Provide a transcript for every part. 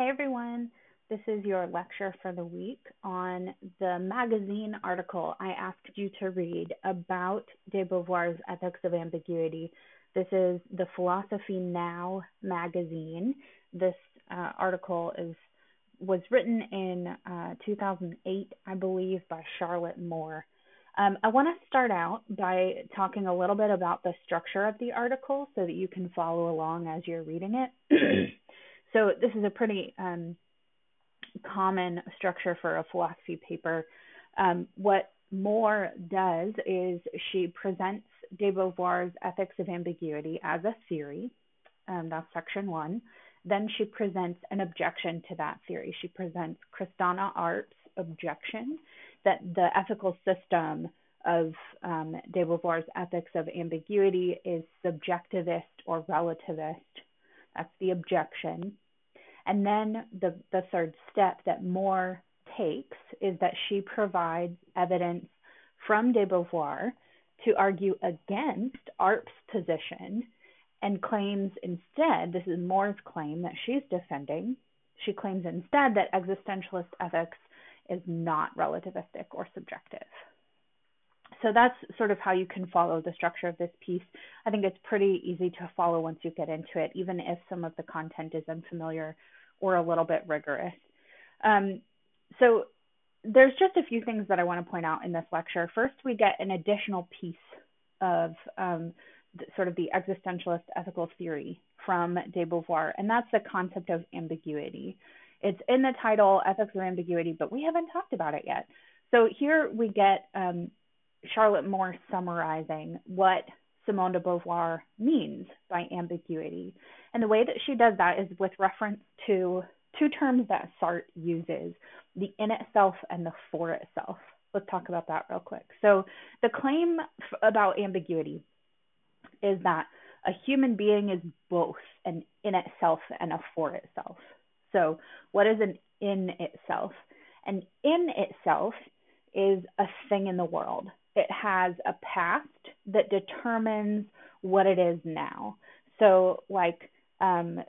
Hey everyone, this is your lecture for the week on the magazine article I asked you to read about de Beauvoir's Ethics of Ambiguity. This is the Philosophy Now magazine. This uh, article is was written in uh, 2008, I believe, by Charlotte Moore. Um, I want to start out by talking a little bit about the structure of the article so that you can follow along as you're reading it. So this is a pretty um, common structure for a philosophy paper. Um, what Moore does is she presents de Beauvoir's ethics of ambiguity as a theory. Um, that's section one. Then she presents an objection to that theory. She presents Kristana Arp's objection that the ethical system of um, de Beauvoir's ethics of ambiguity is subjectivist or relativist. That's the objection. And then the, the third step that Moore takes is that she provides evidence from de Beauvoir to argue against Arp's position and claims instead, this is Moore's claim that she's defending, she claims instead that existentialist ethics is not relativistic or subjective. So that's sort of how you can follow the structure of this piece. I think it's pretty easy to follow once you get into it, even if some of the content is unfamiliar or a little bit rigorous. Um, so there's just a few things that I want to point out in this lecture. First, we get an additional piece of um, sort of the existentialist ethical theory from de Beauvoir, and that's the concept of ambiguity. It's in the title, Ethics of Ambiguity, but we haven't talked about it yet. So here we get um, Charlotte Moore summarizing what Simone de Beauvoir means by ambiguity. And the way that she does that is with reference to two terms that Sartre uses the in itself and the for itself. Let's talk about that real quick. So, the claim f- about ambiguity is that a human being is both an in itself and a for itself. So, what is an in itself? An in itself is a thing in the world. It has a past that determines what it is now. So, like, um,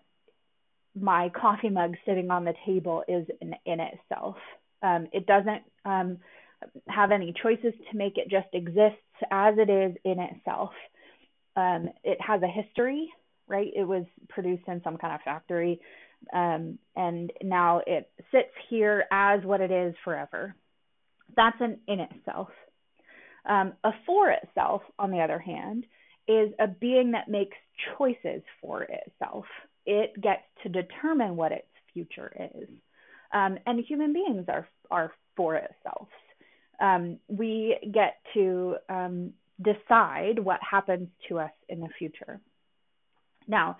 my coffee mug sitting on the table is in, in itself. Um, it doesn't um, have any choices to make it just exists as it is in itself. Um, it has a history, right? It was produced in some kind of factory, um, and now it sits here as what it is forever. That's an in itself. Um, a for itself, on the other hand, is a being that makes choices for itself. It gets to determine what its future is. Um, and human beings are, are for itself. Um, we get to um, decide what happens to us in the future. Now,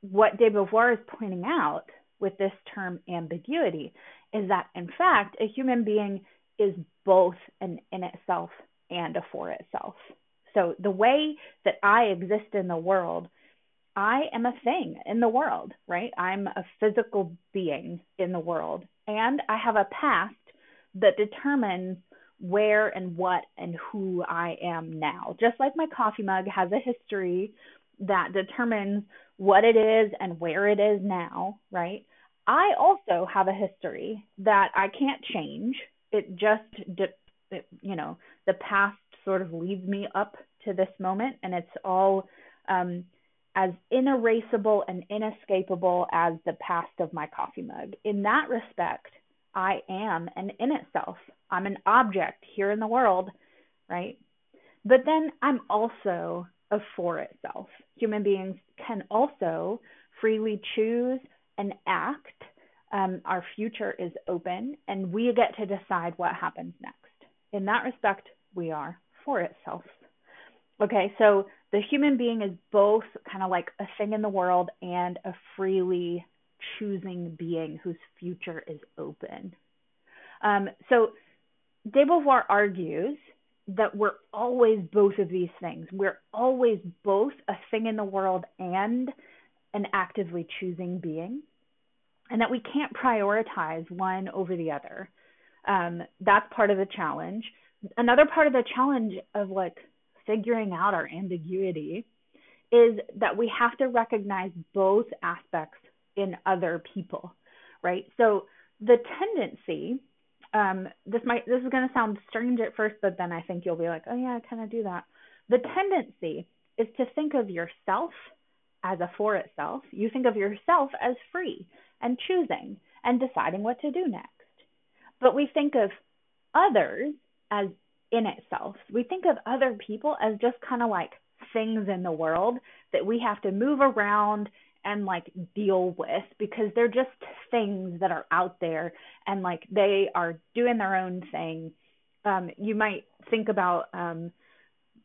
what de Beauvoir is pointing out with this term ambiguity is that, in fact, a human being is both an in itself and a for itself. So the way that I exist in the world, I am a thing in the world, right? I'm a physical being in the world. And I have a past that determines where and what and who I am now. Just like my coffee mug has a history that determines what it is and where it is now, right? I also have a history that I can't change. It just, it, you know, the past sort of leads me up to this moment, and it's all um, as inerasable and inescapable as the past of my coffee mug. In that respect, I am an in itself. I'm an object here in the world, right? But then I'm also a for itself. Human beings can also freely choose and act. Um, our future is open, and we get to decide what happens next. In that respect, we are for itself. Okay, so the human being is both kind of like a thing in the world and a freely choosing being whose future is open. Um, so de Beauvoir argues that we're always both of these things. We're always both a thing in the world and an actively choosing being, and that we can't prioritize one over the other. Um, that's part of the challenge. Another part of the challenge of like figuring out our ambiguity is that we have to recognize both aspects in other people, right? So the tendency, um, this might this is going to sound strange at first, but then I think you'll be like, oh yeah, I kind of do that. The tendency is to think of yourself as a for itself. You think of yourself as free and choosing and deciding what to do next. But we think of others as in itself. We think of other people as just kind of like things in the world that we have to move around and like deal with because they're just things that are out there and like they are doing their own thing. Um, you might think about um,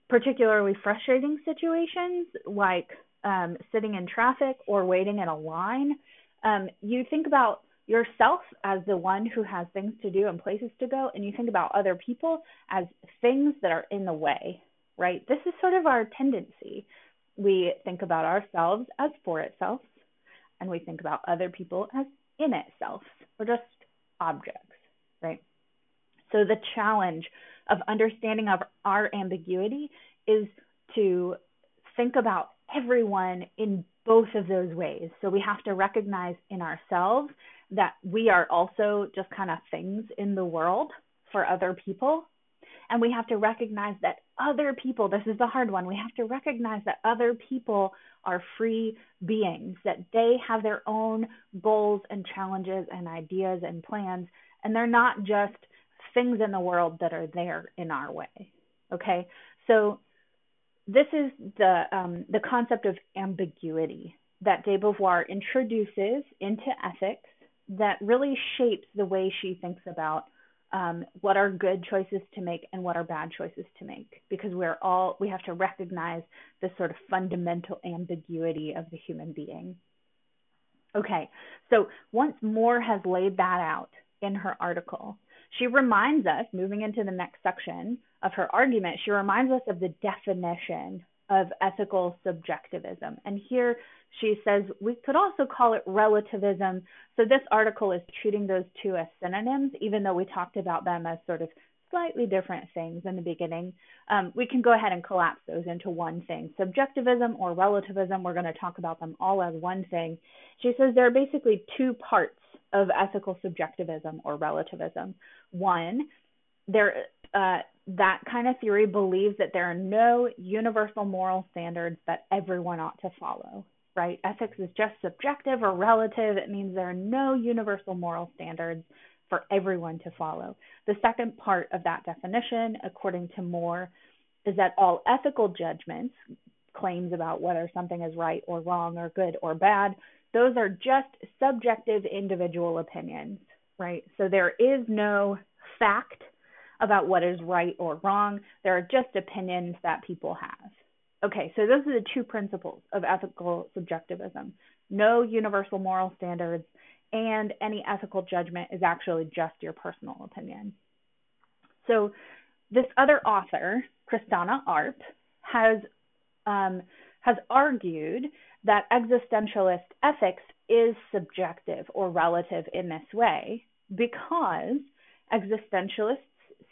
particularly frustrating situations like um, sitting in traffic or waiting in a line. Um, you think about yourself as the one who has things to do and places to go, and you think about other people as things that are in the way, right? This is sort of our tendency. We think about ourselves as for itself, and we think about other people as in itself, or just objects, right? So the challenge of understanding of our ambiguity is to think about everyone in both of those ways. So we have to recognize in ourselves that we are also just kind of things in the world for other people. And we have to recognize that other people, this is the hard one, we have to recognize that other people are free beings, that they have their own goals and challenges and ideas and plans, and they're not just things in the world that are there in our way. Okay? So this is the um, the concept of ambiguity that de Beauvoir introduces into ethics that really shapes the way she thinks about um, what are good choices to make and what are bad choices to make because we're all we have to recognize this sort of fundamental ambiguity of the human being. Okay so once Moore has laid that out in her article she reminds us moving into the next section of her argument she reminds us of the definition of ethical subjectivism. And here she says we could also call it relativism. So this article is treating those two as synonyms, even though we talked about them as sort of slightly different things in the beginning. Um, we can go ahead and collapse those into one thing. Subjectivism or relativism, we're going to talk about them all as one thing. She says there are basically two parts of ethical subjectivism or relativism. One, there uh, that kind of theory believes that there are no universal moral standards that everyone ought to follow, right? Ethics is just subjective or relative. It means there are no universal moral standards for everyone to follow. The second part of that definition, according to Moore, is that all ethical judgments, claims about whether something is right or wrong or good or bad, those are just subjective individual opinions, right? So there is no fact about what is right or wrong. There are just opinions that people have. Okay, so those are the two principles of ethical subjectivism no universal moral standards, and any ethical judgment is actually just your personal opinion. So, this other author, Kristana Arp, has um, has argued that existentialist ethics is subjective or relative in this way because existentialists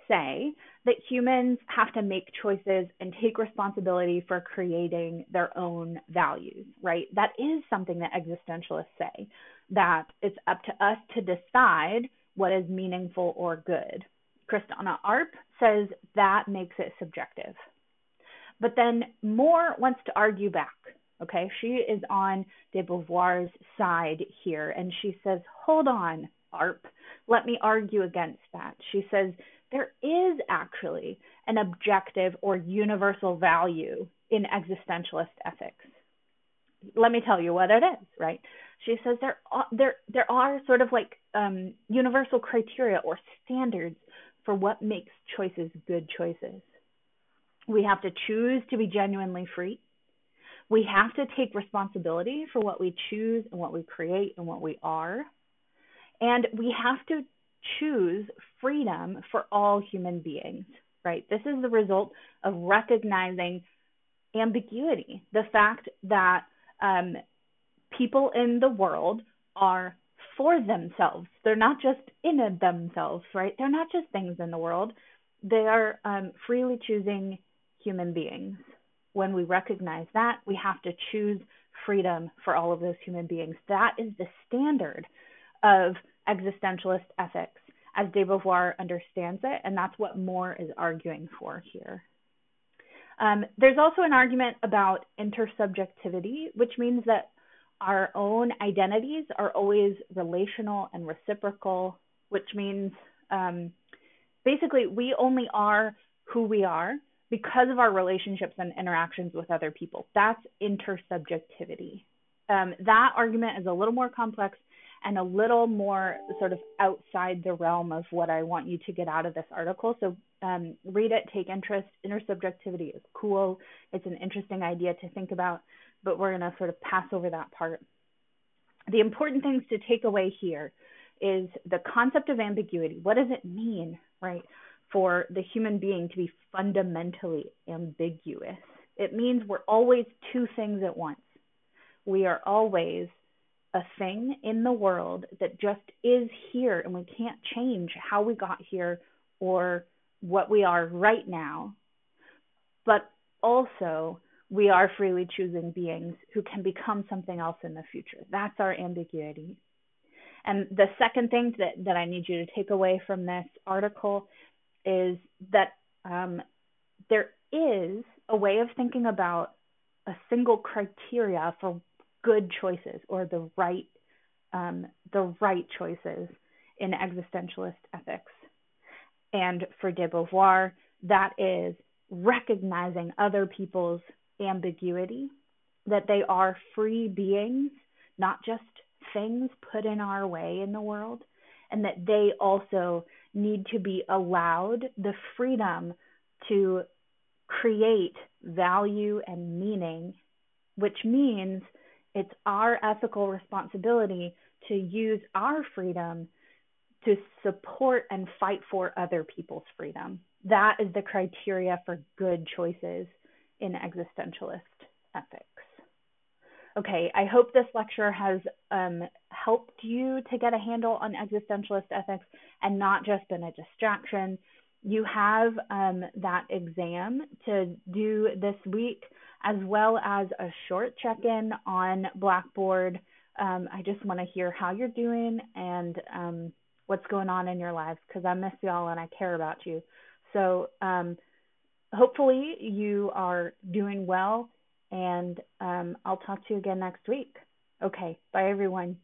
say that humans have to make choices and take responsibility for creating their own values, right? That is something that existentialists say, that it's up to us to decide what is meaningful or good. Kristana Arp says that makes it subjective. But then Moore wants to argue back. Okay, she is on de Beauvoir's side here, and she says, Hold on, Arp, let me argue against that. She says, there is actually an objective or universal value in existentialist ethics. Let me tell you what it is, right? She says there are, there there are sort of like um, universal criteria or standards for what makes choices good choices. We have to choose to be genuinely free. We have to take responsibility for what we choose and what we create and what we are. And we have to choose freedom for all human beings, right? This is the result of recognizing ambiguity, the fact that um, people in the world are for themselves. They're not just in themselves, right? They're not just things in the world. They are um, freely choosing human beings. When we recognize that, we have to choose freedom for all of those human beings. That is the standard of existentialist ethics as de Beauvoir understands it, and that's what Moore is arguing for here. Um, there's also an argument about intersubjectivity, which means that our own identities are always relational and reciprocal, which means um, basically we only are who we are because of our relationships and interactions with other people. That's intersubjectivity. Um, that argument is a little more complex and a little more sort of outside the realm of what I want you to get out of this article. So um, read it, take interest. Intersubjectivity is cool. It's an interesting idea to think about, but we're going to sort of pass over that part. The important things to take away here is the concept of ambiguity. What does it mean, right, for the human being to be fundamentally ambiguous? It means we're always two things at once. We are always a thing in the world that just is here and we can't change how we got here or what we are right now. But also, we are freely choosing beings who can become something else in the future. That's our ambiguity. And the second thing that, that I need you to take away from this article is that um, there is a way of thinking about a single criteria for good choices or the right um, the right choices in existentialist ethics. And for de Beauvoir, that is recognizing other people's ambiguity, that they are free beings, not just things put in our way in the world, and that they also need to be allowed the freedom to create value and meaning, which means it's our ethical responsibility to use our freedom to support and fight for other people's freedom. That is the criteria for good choices in existentialist ethics. Okay, I hope this lecture has um, helped you to get a handle on existentialist ethics and not just been a distraction. You have um, that exam to do this week as well as a short check in on Blackboard. Um, I just want to hear how you're doing and um, what's going on in your lives because I miss y'all and I care about you. So, um, hopefully, you are doing well, and um, I'll talk to you again next week. Okay, bye everyone.